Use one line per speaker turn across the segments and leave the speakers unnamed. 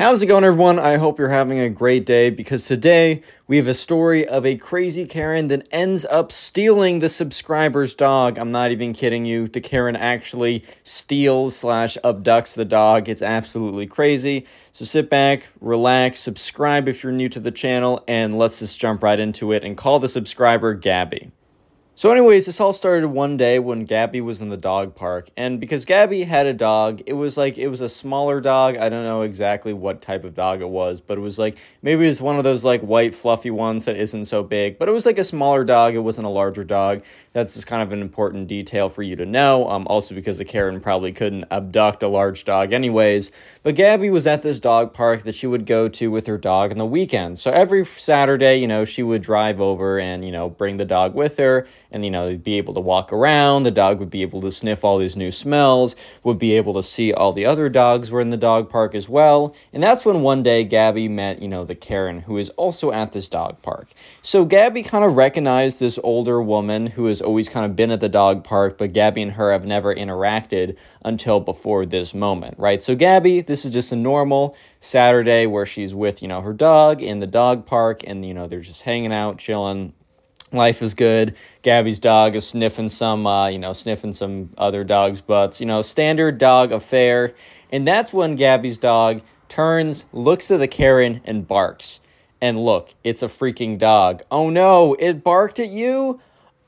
How's it going, everyone? I hope you're having a great day because today we have a story of a crazy Karen that ends up stealing the subscriber's dog. I'm not even kidding you. The Karen actually steals slash abducts the dog. It's absolutely crazy. So sit back, relax, subscribe if you're new to the channel, and let's just jump right into it and call the subscriber Gabby. So, anyways, this all started one day when Gabby was in the dog park. And because Gabby had a dog, it was like, it was a smaller dog. I don't know exactly what type of dog it was, but it was like, maybe it was one of those like white, fluffy ones that isn't so big. But it was like a smaller dog. It wasn't a larger dog. That's just kind of an important detail for you to know. Um, also, because the Karen probably couldn't abduct a large dog, anyways. But Gabby was at this dog park that she would go to with her dog on the weekend. So every Saturday, you know, she would drive over and, you know, bring the dog with her and you know be able to walk around the dog would be able to sniff all these new smells would be able to see all the other dogs were in the dog park as well and that's when one day gabby met you know the karen who is also at this dog park so gabby kind of recognized this older woman who always kind of been at the dog park but gabby and her have never interacted until before this moment right so gabby this is just a normal saturday where she's with you know her dog in the dog park and you know they're just hanging out chilling life is good. Gabby's dog is sniffing some, uh, you know, sniffing some other dogs' butts. You know, standard dog affair. And that's when Gabby's dog turns, looks at the Karen, and barks. And look, it's a freaking dog. Oh no, it barked at you?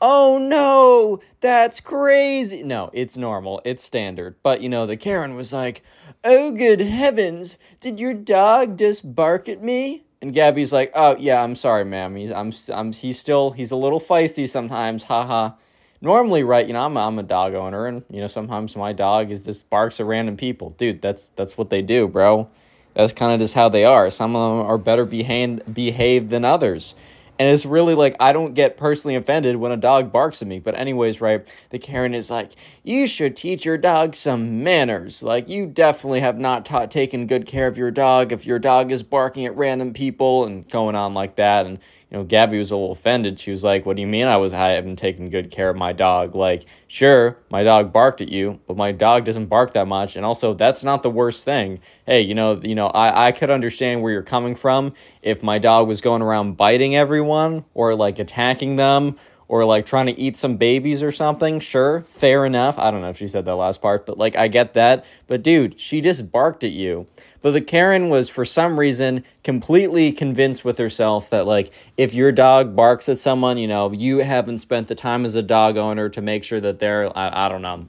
Oh no, that's crazy. No, it's normal, it's standard. But you know, the Karen was like, Oh good heavens, did your dog just bark at me? And Gabby's like, "Oh yeah, I'm sorry, ma'am. He's I'm I'm he's still he's a little feisty sometimes. Haha. Normally, right? You know, I'm I'm a dog owner, and you know sometimes my dog is just barks at random people. Dude, that's that's what they do, bro. That's kind of just how they are. Some of them are better behaved behaved than others. And it's really like I don't get personally offended when a dog barks at me. But anyways, right, the Karen is like, you should teach your dog some manners. Like you definitely have not taught taken good care of your dog if your dog is barking at random people and going on like that. And you know, Gabby was a little offended. She was like, "What do you mean I was I haven't taken good care of my dog? Like, sure, my dog barked at you, but my dog doesn't bark that much, and also that's not the worst thing. Hey, you know, you know, I I could understand where you're coming from if my dog was going around biting everyone or like attacking them or like trying to eat some babies or something, sure, fair enough. I don't know if she said that last part, but like I get that. But dude, she just barked at you. But the Karen was for some reason completely convinced with herself that like if your dog barks at someone, you know, you haven't spent the time as a dog owner to make sure that they're I, I don't know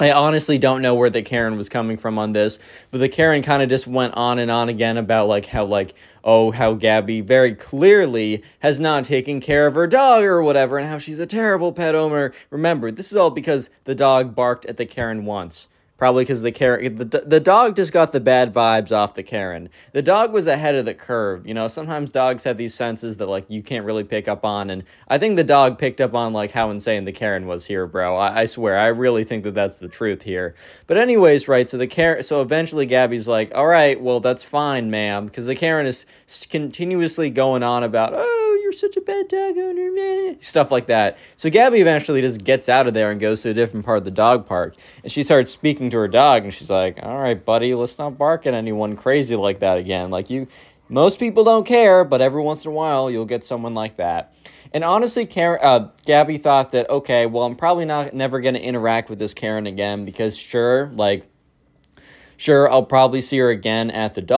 I honestly don't know where the Karen was coming from on this, but the Karen kind of just went on and on again about like how like oh how Gabby very clearly has not taken care of her dog or whatever and how she's a terrible pet owner. Remember, this is all because the dog barked at the Karen once. Probably because the Karen, the, the dog just got the bad vibes off the Karen. The dog was ahead of the curve. You know, sometimes dogs have these senses that like you can't really pick up on, and I think the dog picked up on like how insane the Karen was here, bro. I, I swear, I really think that that's the truth here. But anyways, right? So the Karen, so eventually Gabby's like, all right, well that's fine, ma'am, because the Karen is continuously going on about, oh, such a bad dog owner, man, stuff like that. So Gabby eventually just gets out of there and goes to a different part of the dog park, and she starts speaking to her dog, and she's like, "All right, buddy, let's not bark at anyone crazy like that again. Like you, most people don't care, but every once in a while, you'll get someone like that." And honestly, Karen, uh, Gabby thought that okay, well, I'm probably not never gonna interact with this Karen again because sure, like, sure, I'll probably see her again at the dog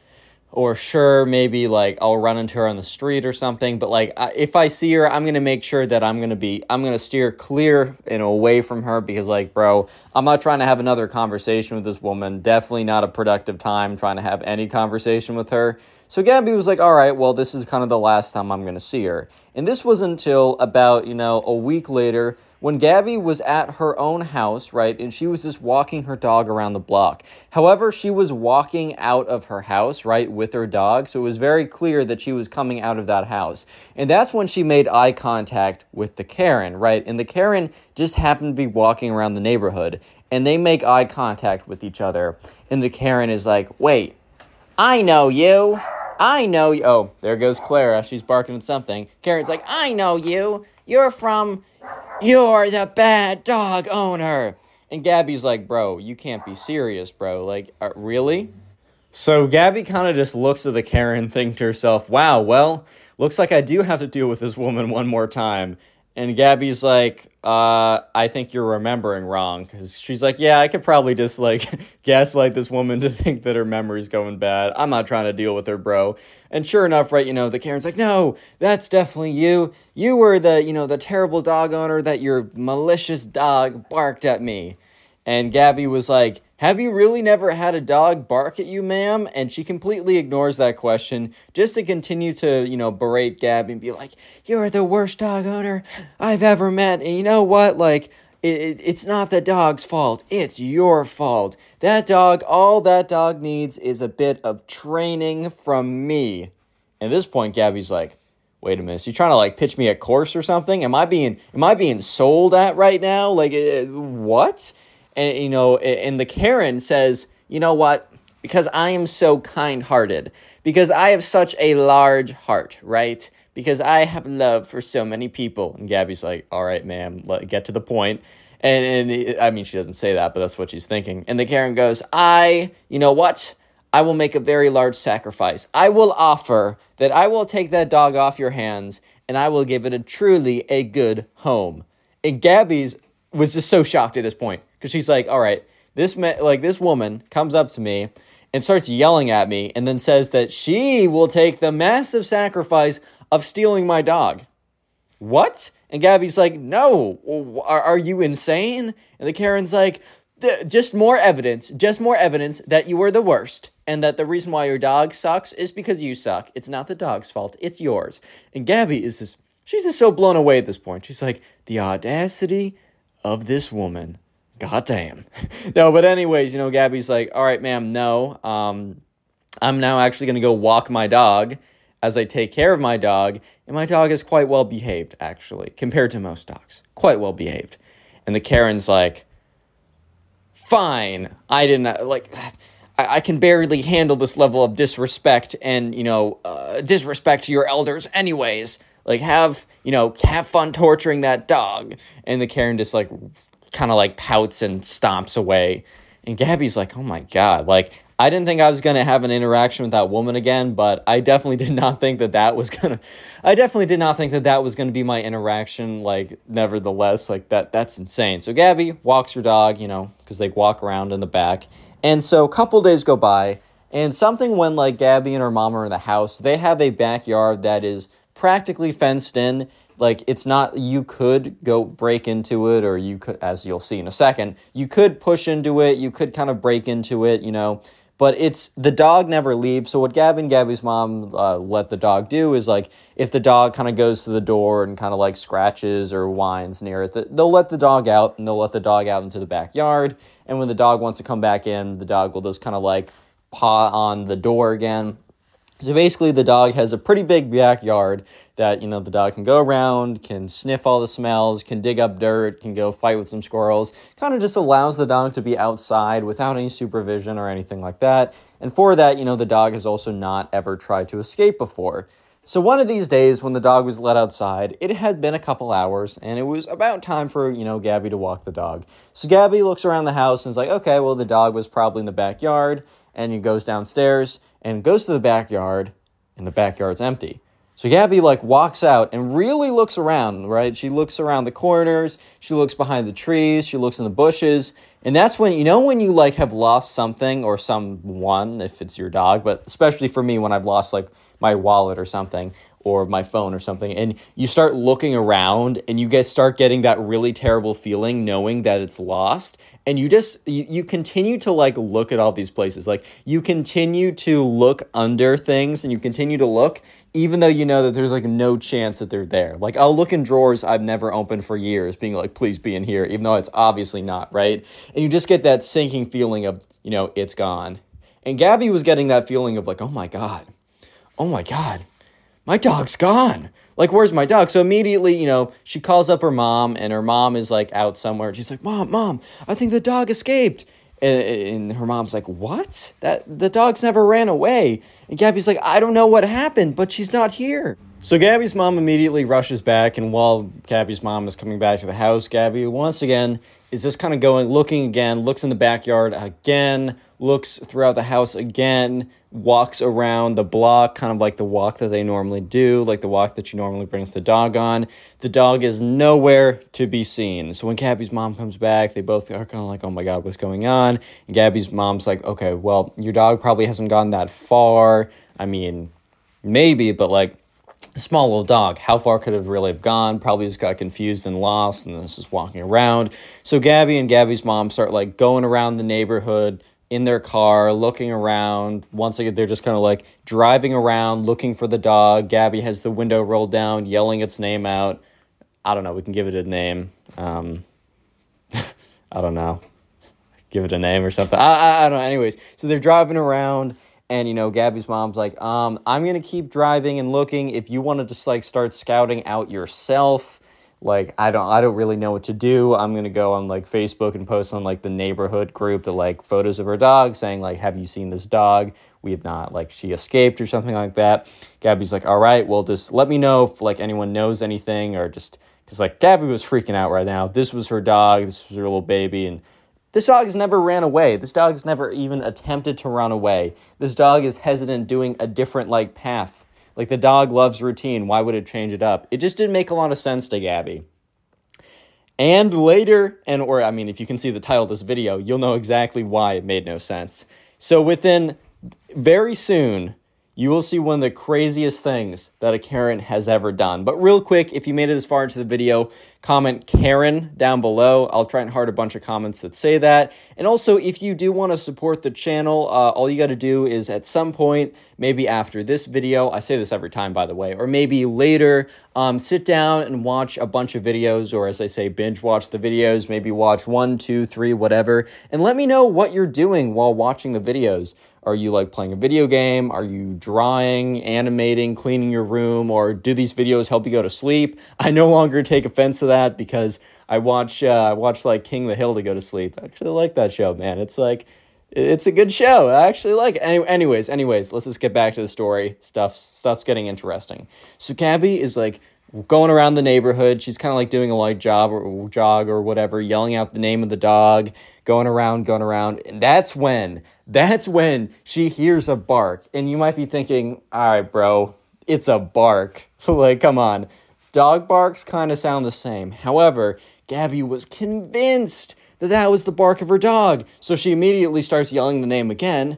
or sure maybe like i'll run into her on the street or something but like I, if i see her i'm gonna make sure that i'm gonna be i'm gonna steer clear and away from her because like bro i'm not trying to have another conversation with this woman. Definitely not a productive time trying to have any conversation with her. So gabby was like all right well this is kind of the last time i'm gonna see her. And this was until about you know a week later when Gabby was at her own house, right, and she was just walking her dog around the block. However, she was walking out of her house, right, with her dog, so it was very clear that she was coming out of that house. And that's when she made eye contact with the Karen, right? And the Karen just happened to be walking around the neighborhood, and they make eye contact with each other. And the Karen is like, wait, I know you. I know you. Oh, there goes Clara. She's barking at something. Karen's like, I know you. You're from you're the bad dog owner. And Gabby's like, Bro, you can't be serious, bro. Like, uh, really? So Gabby kind of just looks at the Karen thing to herself, Wow, well, looks like I do have to deal with this woman one more time. And Gabby's like, uh, I think you're remembering wrong. Because she's like, yeah, I could probably just like gaslight this woman to think that her memory's going bad. I'm not trying to deal with her, bro. And sure enough, right, you know, the Karen's like, no, that's definitely you. You were the, you know, the terrible dog owner that your malicious dog barked at me. And Gabby was like, have you really never had a dog bark at you, ma'am? And she completely ignores that question just to continue to, you know, berate Gabby and be like, You're the worst dog owner I've ever met. And you know what? Like, it, it's not the dog's fault, it's your fault. That dog, all that dog needs is a bit of training from me. At this point, Gabby's like, wait a minute, you trying to like pitch me a course or something? Am I being am I being sold at right now? Like uh, what? And you know and the karen says you know what? Because i am so kind-hearted. Because i have such a large heart right? Because i have love for so many people. And gabby's like all right ma'am let get to the point. and, and i mean she doesn't say that but that's what she's thinking. And the karen goes i you know what? I will make a very large sacrifice. I will offer that i will take that dog off your hands and i will give it a truly a good home. And gabby's was just so shocked at this point because she's like, all right, this ma- like this woman comes up to me and starts yelling at me and then says that she will take the massive sacrifice of stealing my dog. What? And Gabby's like, no, are, are you insane? And the Karen's like, just more evidence, just more evidence that you are the worst and that the reason why your dog sucks is because you suck. It's not the dog's fault, it's yours. And Gabby is just, she's just so blown away at this point. She's like, the audacity of this woman. God damn. no, but anyways, you know, Gabby's like, all right, ma'am, no. Um, I'm now actually going to go walk my dog as I take care of my dog. And my dog is quite well behaved, actually, compared to most dogs. Quite well behaved. And the Karen's like, fine. I didn't, like, I, I can barely handle this level of disrespect and, you know, uh, disrespect to your elders, anyways. Like, have, you know, have fun torturing that dog. And the Karen just, like, kind of like pouts and stomps away. And Gabby's like, oh my God. Like, I didn't think I was going to have an interaction with that woman again, but I definitely did not think that that was going to, I definitely did not think that that was going to be my interaction. Like, nevertheless, like that, that's insane. So Gabby walks her dog, you know, because they walk around in the back. And so a couple days go by, and something when like Gabby and her mom are in the house, they have a backyard that is practically fenced in like it's not you could go break into it or you could as you'll see in a second you could push into it you could kind of break into it you know but it's the dog never leaves. So what and gabby's mom uh, let the dog do is like if the dog kind of goes to the door and kind of like scratches or whines near it they'll let the dog out and they'll let the dog out into the backyard. And when the dog wants to come back in the dog will just kind of like paw on the door again So basically, the dog has a pretty big backyard that, you know, the dog can go around, can sniff all the smells, can dig up dirt, can go fight with some squirrels. Kind of just allows the dog to be outside without any supervision or anything like that. And for that, you know, the dog has also not ever tried to escape before. So one of these days when the dog was let outside, it had been a couple hours and it was about time for, you know, Gabby to walk the dog. So Gabby looks around the house and is like, okay, well the dog was probably in the backyard and he goes downstairs and goes to the backyard and the backyard's empty. So Gabby like walks out and really looks around, right? She looks around the corners, she looks behind the trees, she looks in the bushes, and that's when you know when you like have lost something or someone if it's your dog, but especially for me when I've lost like my wallet or something or my phone or something and you start looking around and you get start getting that really terrible feeling knowing that it's lost and you just you, you continue to like look at all these places. Like you continue to look under things and you continue to look even though you know that there's like no chance that they're there. Like i'll look in drawers i've never opened for years being like please be in here even though it's obviously not right? And you just get that sinking feeling of you know it's gone. And gabby was getting that feeling of like oh my god. Oh my God, my dog's gone. Like, where's my dog? So immediately, you know, she calls up her mom, and her mom is like out somewhere. She's like, Mom, Mom, I think the dog escaped. And, and her mom's like, What? That the dog's never ran away. And Gabby's like, I don't know what happened, but she's not here. So Gabby's mom immediately rushes back, and while Gabby's mom is coming back to the house, Gabby once again is just kind of going, looking again, looks in the backyard again, looks throughout the house again, walks around the block, kind of like the walk that they normally do, like the walk that she normally brings the dog on. The dog is nowhere to be seen. So when Gabby's mom comes back, they both are kind of like, oh my God, what's going on? And Gabby's mom's like, okay, well, your dog probably hasn't gone that far. I mean, maybe, but like, small little dog. How far could have really have gone? Probably just got confused and lost, and this is walking around. So Gabby and Gabby's mom start like going around the neighborhood, in their car, looking around. Once again, they're just kind of like driving around, looking for the dog. Gabby has the window rolled down, yelling its name out. I don't know. We can give it a name. Um, I don't know. Give it a name or something. I, I, I don't know. Anyways, so they're driving around, and you know, Gabby's mom's like, um, I'm gonna keep driving and looking. If you want to just like start scouting out yourself, like I don't I don't really know what to do. I'm gonna go on like Facebook and post on like the neighborhood group the like photos of her dog saying like have you seen this dog? We have not like she escaped or something like that. Gabby's like, all right, well just let me know if like anyone knows anything or just because like Gabby was freaking out right now. This was her dog, this was her little baby, and this dog has never ran away. This dog has never even attempted to run away. This dog is hesitant doing a different like path like the dog loves routine. Why would it change it up? It just didn't make a lot of sense to Gabby. And later, and or I mean, if you can see the title of this video, you'll know exactly why it made no sense. So within very soon, you will see one of the craziest things that a Karen has ever done. But real quick, if you made it this far into the video, comment Karen down below. I'll try and heart a bunch of comments that say that. And also, if you do want to support the channel, uh, all you got to do is at some point, maybe after this video, I say this every time, by the way, or maybe later, um, sit down and watch a bunch of videos, or as I say, binge watch the videos, maybe watch one, two, three, whatever, and let me know what you're doing while watching the videos. Are you like playing a video game? Are you drawing, animating, cleaning your room, or do these videos help you go to sleep? I no longer take offense to that because I watch uh, I watch like King the Hill to go to sleep. I actually like that show, man. It's like it's a good show. I actually like it. Any, anyways, anyways, let's just get back to the story. Stuff stuff's getting interesting. So Gabby is like going around the neighborhood. She's kind of like doing a light job or jog or whatever, yelling out the name of the dog, going around, going around. And that's when that's when she hears a bark. And you might be thinking, all right, bro, it's a bark. like, come on. Dog barks kind of sound the same. However, Gabby was convinced that that was the bark of her dog. So she immediately starts yelling the name again,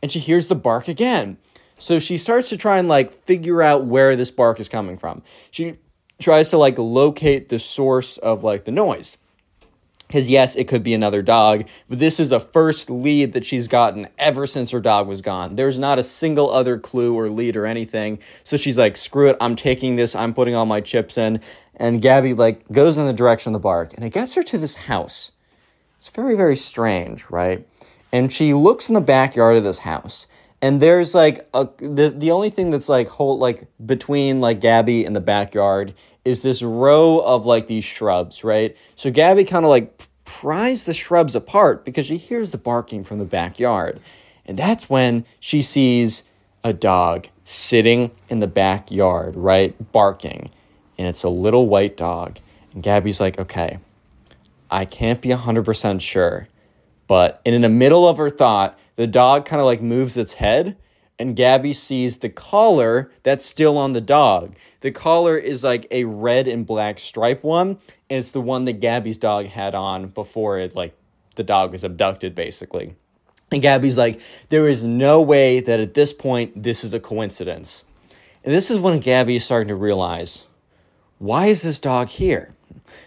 and she hears the bark again. So she starts to try and like figure out where this bark is coming from. She tries to like locate the source of like the noise. Because, yes, it could be another dog, but this is a first lead that she's gotten ever since her dog was gone. There's not a single other clue or lead or anything. So she's like, screw it, I'm taking this, I'm putting all my chips in. And Gabby, like, goes in the direction of the bark, and it gets her to this house. It's very, very strange, right? And she looks in the backyard of this house, and there's like a the, the only thing that's like hold like between like Gabby and the backyard is this row of like these shrubs, right? So Gabby kind of like pries the shrubs apart because she hears the barking from the backyard. And that's when she sees a dog sitting in the backyard, right? Barking. And it's a little white dog. And Gabby's like, okay, I can't be 100% sure. But in the middle of her thought, the dog kind of like moves its head and Gabby sees the collar that's still on the dog. The collar is like a red and black stripe one, and it's the one that Gabby's dog had on before it like the dog was abducted basically. And Gabby's like, there is no way that at this point this is a coincidence. And this is when Gabby is starting to realize, why is this dog here?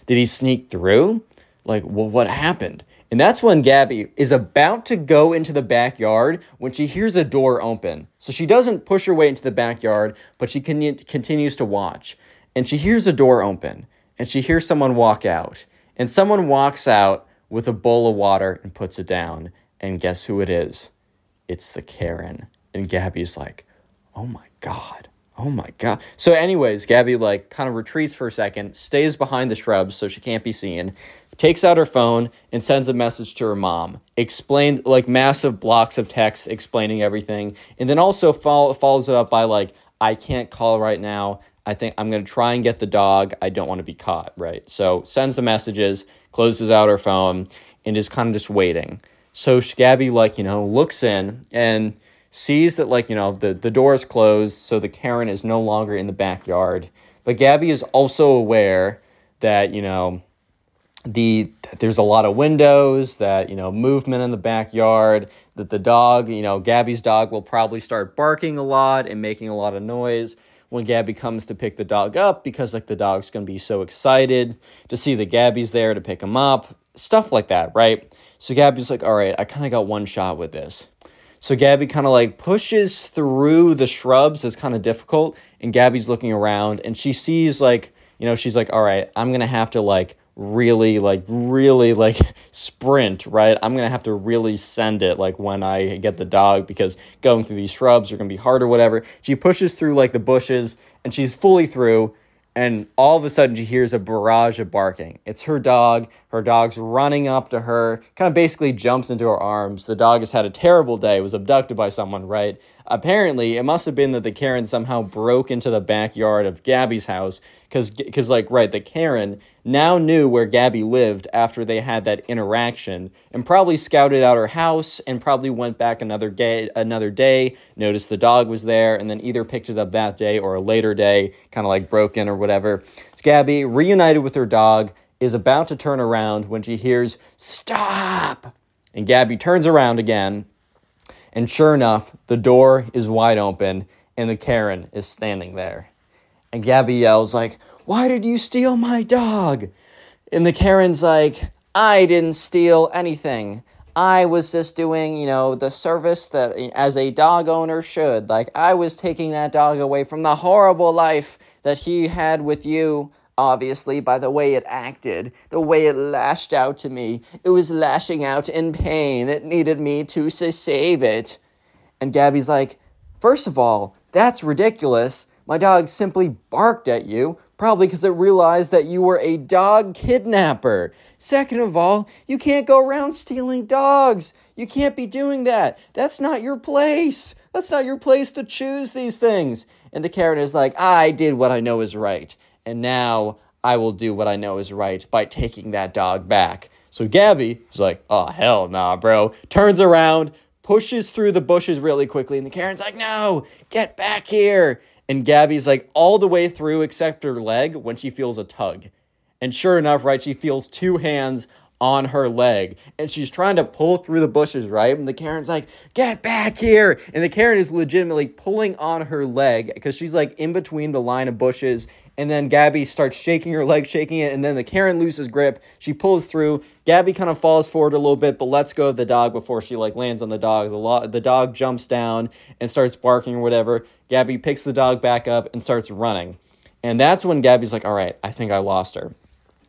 Did he sneak through? Like, well, what happened? And that's when Gabby is about to go into the backyard when she hears a door open. So she doesn't push her way into the backyard, but she con- continues to watch. And she hears a door open and she hears someone walk out. And someone walks out with a bowl of water and puts it down. And guess who it is? It's the Karen. And Gabby's like, oh my God. Oh my god. So anyways, Gabby like kind of retreats for a second, stays behind the shrubs so she can't be seen, takes out her phone and sends a message to her mom. Explains like massive blocks of text explaining everything, and then also follow, follows it up by like I can't call right now. I think I'm to try and get the dog. I don't want to be caught, right? So sends the messages, closes out her phone, and is kind of just waiting. So Gabby like, you know, looks in and sees that like you know the, the door is closed so the karen is no longer in the backyard. But gabby is also aware that you know the there's a lot of windows that you know movement in the backyard that the dog you know gabby's dog will probably start barking a lot and making a lot of noise when gabby comes to pick the dog up because like the dog's going to be so excited to see that gabby's there to pick him up stuff like that right? So gabby's like all right i kind of got one shot with this so Gabby kind of like pushes through the shrubs. It's kind of difficult. And Gabby's looking around and she sees like, you know, she's like, all right, I'm going to have to like really, like, really like sprint, right? I'm going to have to really send it like when I get the dog because going through these shrubs are going to be hard or whatever. She pushes through like the bushes and she's fully through and all of a sudden she hears a barrage of barking. It's her dog. Her dog's running up to her, kind of basically jumps into her arms. The dog has had a terrible day, was abducted by someone, right? Apparently, it must have been that the Karen somehow broke into the backyard of Gabby's house because, because like, right, the Karen now knew where Gabby lived after they had that interaction and probably scouted out her house and probably went back another day, another day, noticed the dog was there, and then either picked it up that day or a later day, kind of like broken or whatever. So Gabby, reunited with her dog, is about to turn around when she hears, Stop! And Gabby turns around again, and sure enough, the door is wide open and the Karen is standing there. And Gabby yells, like, why did you steal my dog? And the Karen's like, I didn't steal anything. I was just doing, you know, the service that as a dog owner should. Like, I was taking that dog away from the horrible life that he had with you, obviously, by the way it acted, the way it lashed out to me. It was lashing out in pain. It needed me to save it. And Gabby's like, First of all, that's ridiculous. My dog simply barked at you. Probably because it realized that you were a dog kidnapper. Second of all, you can't go around stealing dogs. You can't be doing that. That's not your place. That's not your place to choose these things. And the Karen is like, I did what I know is right. And now I will do what I know is right by taking that dog back. So Gabby is like, oh, hell nah, bro. Turns around, pushes through the bushes really quickly. And the Karen's like, no, get back here. And Gabby's like all the way through except her leg when she feels a tug. And sure enough, right, she feels two hands on her leg and she's trying to pull through the bushes, right? And the Karen's like, get back here. And the Karen is legitimately pulling on her leg because she's like in between the line of bushes and then Gabby starts shaking her leg, shaking it, and then the Karen loses grip. She pulls through. Gabby kind of falls forward a little bit, but lets go of the dog before she like lands on the dog. The lo- the dog jumps down and starts barking or whatever. Gabby picks the dog back up and starts running. And that's when Gabby's like, "All right, I think I lost her."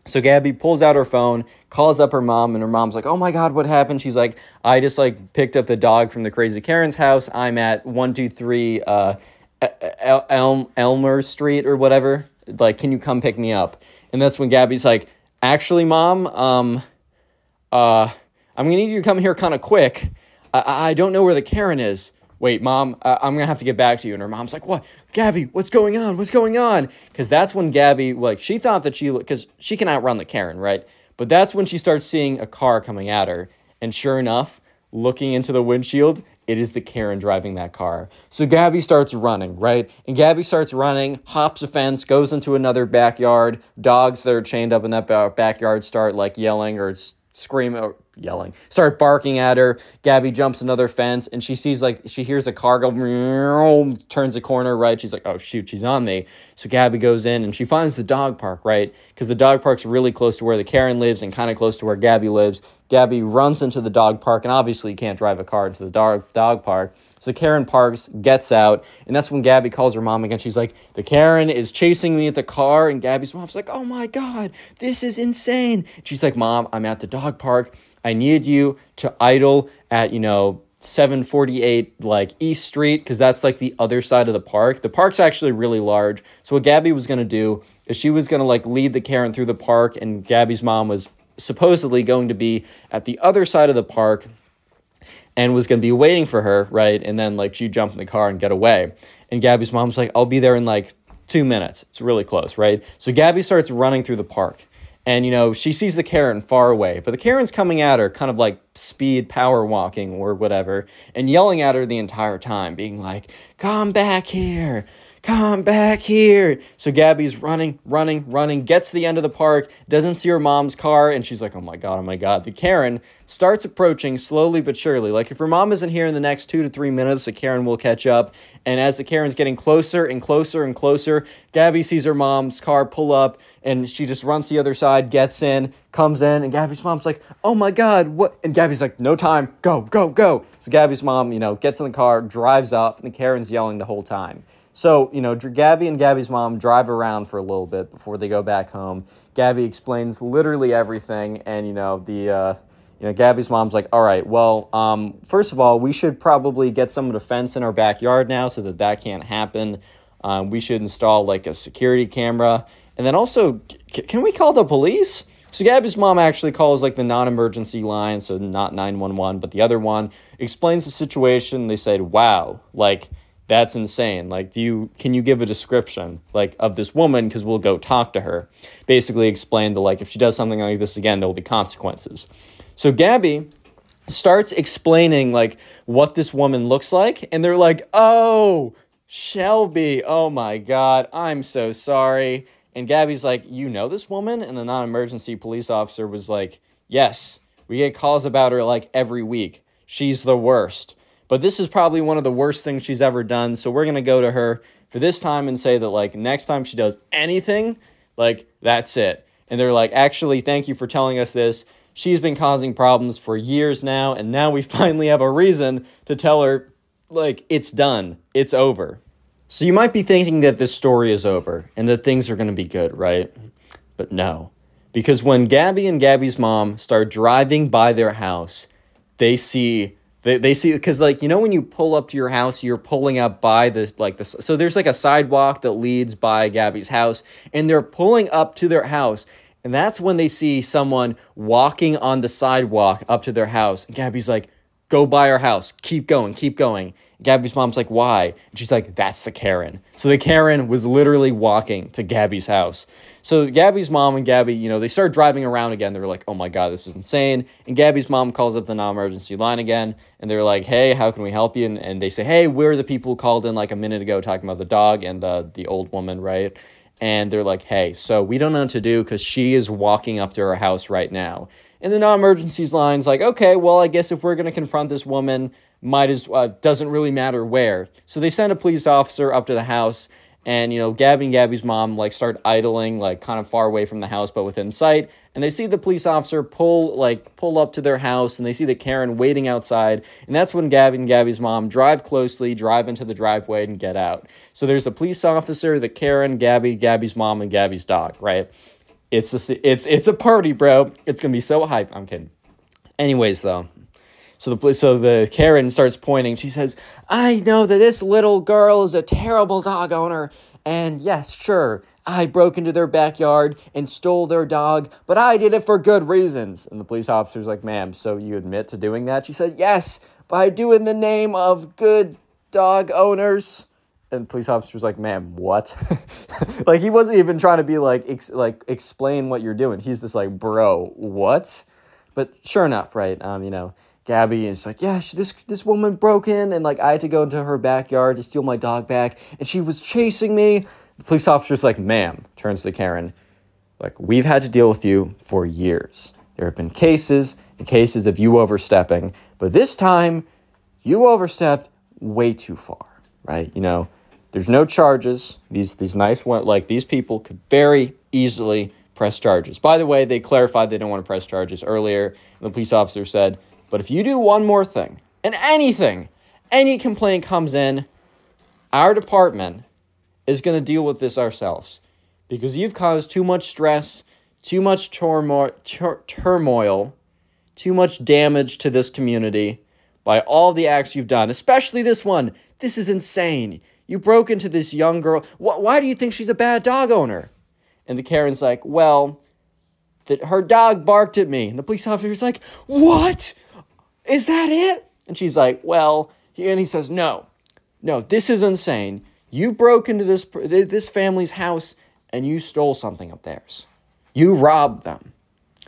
So Gabby pulls out her phone, calls up her mom, and her mom's like, "Oh my God, what happened?" She's like, "I just like picked up the dog from the crazy Karen's house. I'm at one two three uh, El- Elmer Street or whatever. Like, can you come pick me up?" And that's when Gabby's like, "Actually, mom, um, uh, I'm gonna need you to come here kind of quick. I-, I don't know where the Karen is." Wait, mom, uh, I'm gonna have to get back to you. And her mom's like, What? Gabby, what's going on? What's going on? Because that's when Gabby, like, she thought that she, because she can outrun the Karen, right? But that's when she starts seeing a car coming at her. And sure enough, looking into the windshield, it is the Karen driving that car. So Gabby starts running, right? And Gabby starts running, hops a fence, goes into another backyard. Dogs that are chained up in that backyard start like yelling or screaming yelling, start barking at her. Gabby jumps another fence and she sees like she hears a car go turns a corner right. She's like, oh shoot, she's on me. So Gabby goes in and she finds the dog park, right? Because the dog park's really close to where the Karen lives and kind of close to where Gabby lives. Gabby runs into the dog park and obviously you can't drive a car into the dog dog park. So Karen parks, gets out, and that's when Gabby calls her mom again. She's like, The Karen is chasing me at the car, and Gabby's mom's like, Oh my god, this is insane. She's like, Mom, I'm at the dog park. I need you to idle at, you know, 748 like East Street because that's like the other side of the park. The park's actually really large. So what Gabby was going to do is she was going to like lead the Karen through the park and Gabby's mom was supposedly going to be at the other side of the park and was going to be waiting for her, right? And then like she jump in the car and get away. And Gabby's mom's like, "I'll be there in like 2 minutes." It's really close, right? So Gabby starts running through the park and, you know, she sees the Karen far away, but the Karen's coming at her kind of like speed power walking or whatever, and yelling at her the entire time, being like, Come back here. Come back here. So Gabby's running, running, running, gets to the end of the park, doesn't see her mom's car, and she's like, oh my God, oh my God. The Karen starts approaching slowly but surely. Like, if her mom isn't here in the next two to three minutes, the Karen will catch up. And as the Karen's getting closer and closer and closer, Gabby sees her mom's car pull up, and she just runs the other side, gets in, comes in, and Gabby's mom's like, oh my God, what? And Gabby's like, no time, go, go, go. So Gabby's mom, you know, gets in the car, drives off, and the Karen's yelling the whole time. So, you know, Gabby and Gabby's mom drive around for a little bit before they go back home. Gabby explains literally everything, and, you know, the, uh, you know, Gabby's mom's like, all right, well, um, first of all, we should probably get some of the fence in our backyard now so that that can't happen. Um, we should install like a security camera. And then also, c- can we call the police? So Gabby's mom actually calls like the non-emergency line, so not 911, but the other one, explains the situation. They said, wow, like that's insane. Like do you can you give a description like of this woman? Because we'll go talk to her. Basically explain the like if she does something like this again there will be consequences. So gabby starts explaining like what this woman looks like and they're like oh shelby. Oh my god. I'm so sorry. And gabby's like you know this woman? And the non-emergency police officer was like yes. We get calls about her like every week. She's the worst but this is probably one of the worst things she's ever done. So we're going to go to her for this time and say that, like, next time she does anything, like, that's it. And they're like, actually, thank you for telling us this. She's been causing problems for years now. And now we finally have a reason to tell her, like, it's done, it's over. So you might be thinking that this story is over and that things are going to be good, right? But no. Because when Gabby and Gabby's mom start driving by their house, they see they, they see because like you know when you pull up to your house you're pulling up by the like the so there's like a sidewalk that leads by Gabby's house and they're pulling up to their house and that's when they see someone walking on the sidewalk up to their house. And Gabby's like go by our house. Keep going keep going Gabby's mom's like why and she's like that's the Karen so the Karen was literally walking to Gabby's house so Gabby's mom and Gabby, you know, they start driving around again. They're like, oh my God, this is insane. And Gabby's mom calls up the non emergency line again and they're like, hey, how can we help you? And, and they say, hey, we're the people who called in like a minute ago talking about the dog and the, the old woman, right? And they're like, hey, so we don't know what to do because she is walking up to our house right now. And the non emergencies line's like, okay, well, I guess if we're going to confront this woman, might as uh, doesn't really matter where. So they send a police officer up to the house and you know Gabby and Gabby's mom like start idling like kind of far away from the house but within sight and they see the police officer pull like pull up to their house and they see the Karen waiting outside and that's when Gabby and Gabby's mom drive closely drive into the driveway and get out so there's a police officer the Karen Gabby Gabby's mom and Gabby's dog right It's a, it's it's a party, bro. It's gonna be so hype. I'm kidding. Anyways, though, so the police, so the Karen starts pointing. She says, "I know that this little girl is a terrible dog owner, and yes, sure, I broke into their backyard and stole their dog, but I did it for good reasons." And the police officer's like, "Ma'am, so you admit to doing that?" She said, "Yes, but I do in the name of good dog owners." and the police officer's like, "Ma'am, what?" like he wasn't even trying to be like ex- like explain what you're doing. He's just like, "Bro, what?" But sure enough, right? Um, you know, Gabby is like, "Yeah, she, this this woman broke in, and like I had to go into her backyard to steal my dog back, and she was chasing me." The police officer's like, "Ma'am," turns to Karen, like, "We've had to deal with you for years. There have been cases and cases of you overstepping, but this time, you overstepped way too far." Right? You know, there's no charges. These these nice one like these people could very easily press charges. By the way, they clarified they don't want to press charges earlier. the police officer said, "But if you do one more thing, and anything, any complaint comes in, our department is going to deal with this ourselves because you've caused too much stress, too much turmoil, tur- turmoil, too much damage to this community by all the acts you've done, especially this one. This is insane. You broke into this young girl. Wh- why do you think she's a bad dog owner? And the Karen's like, well, that her dog barked at me. And the police officer's like, what? Is that it? And she's like, well, and he says, no, no, this is insane. You broke into this this family's house and you stole something of theirs. You robbed them.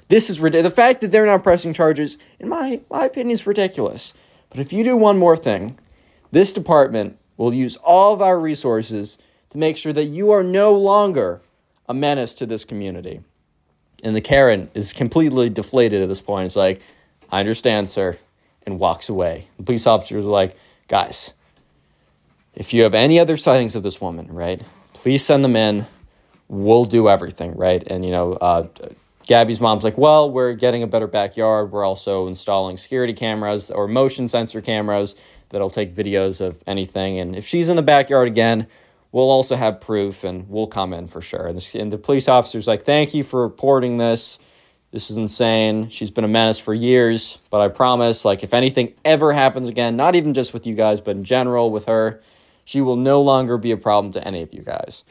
This is ridiculous. The fact that they're not pressing charges, in my my opinion, is ridiculous. But if you do one more thing, this department We'll use all of our resources to make sure that you are no longer a menace to this community. And the Karen is completely deflated at this point. It's like, I understand, sir, and walks away. The police officers are like, guys, if you have any other sightings of this woman, right, please send them in. We'll do everything, right? And, you know, uh, Gabby's mom's like, well, we're getting a better backyard. We're also installing security cameras or motion sensor cameras that'll take videos of anything. And if she's in the backyard again, we'll also have proof and we'll come in for sure. And the, and the police officer's like, thank you for reporting this. This is insane. She's been a menace for years, but I promise, like, if anything ever happens again, not even just with you guys, but in general with her, she will no longer be a problem to any of you guys.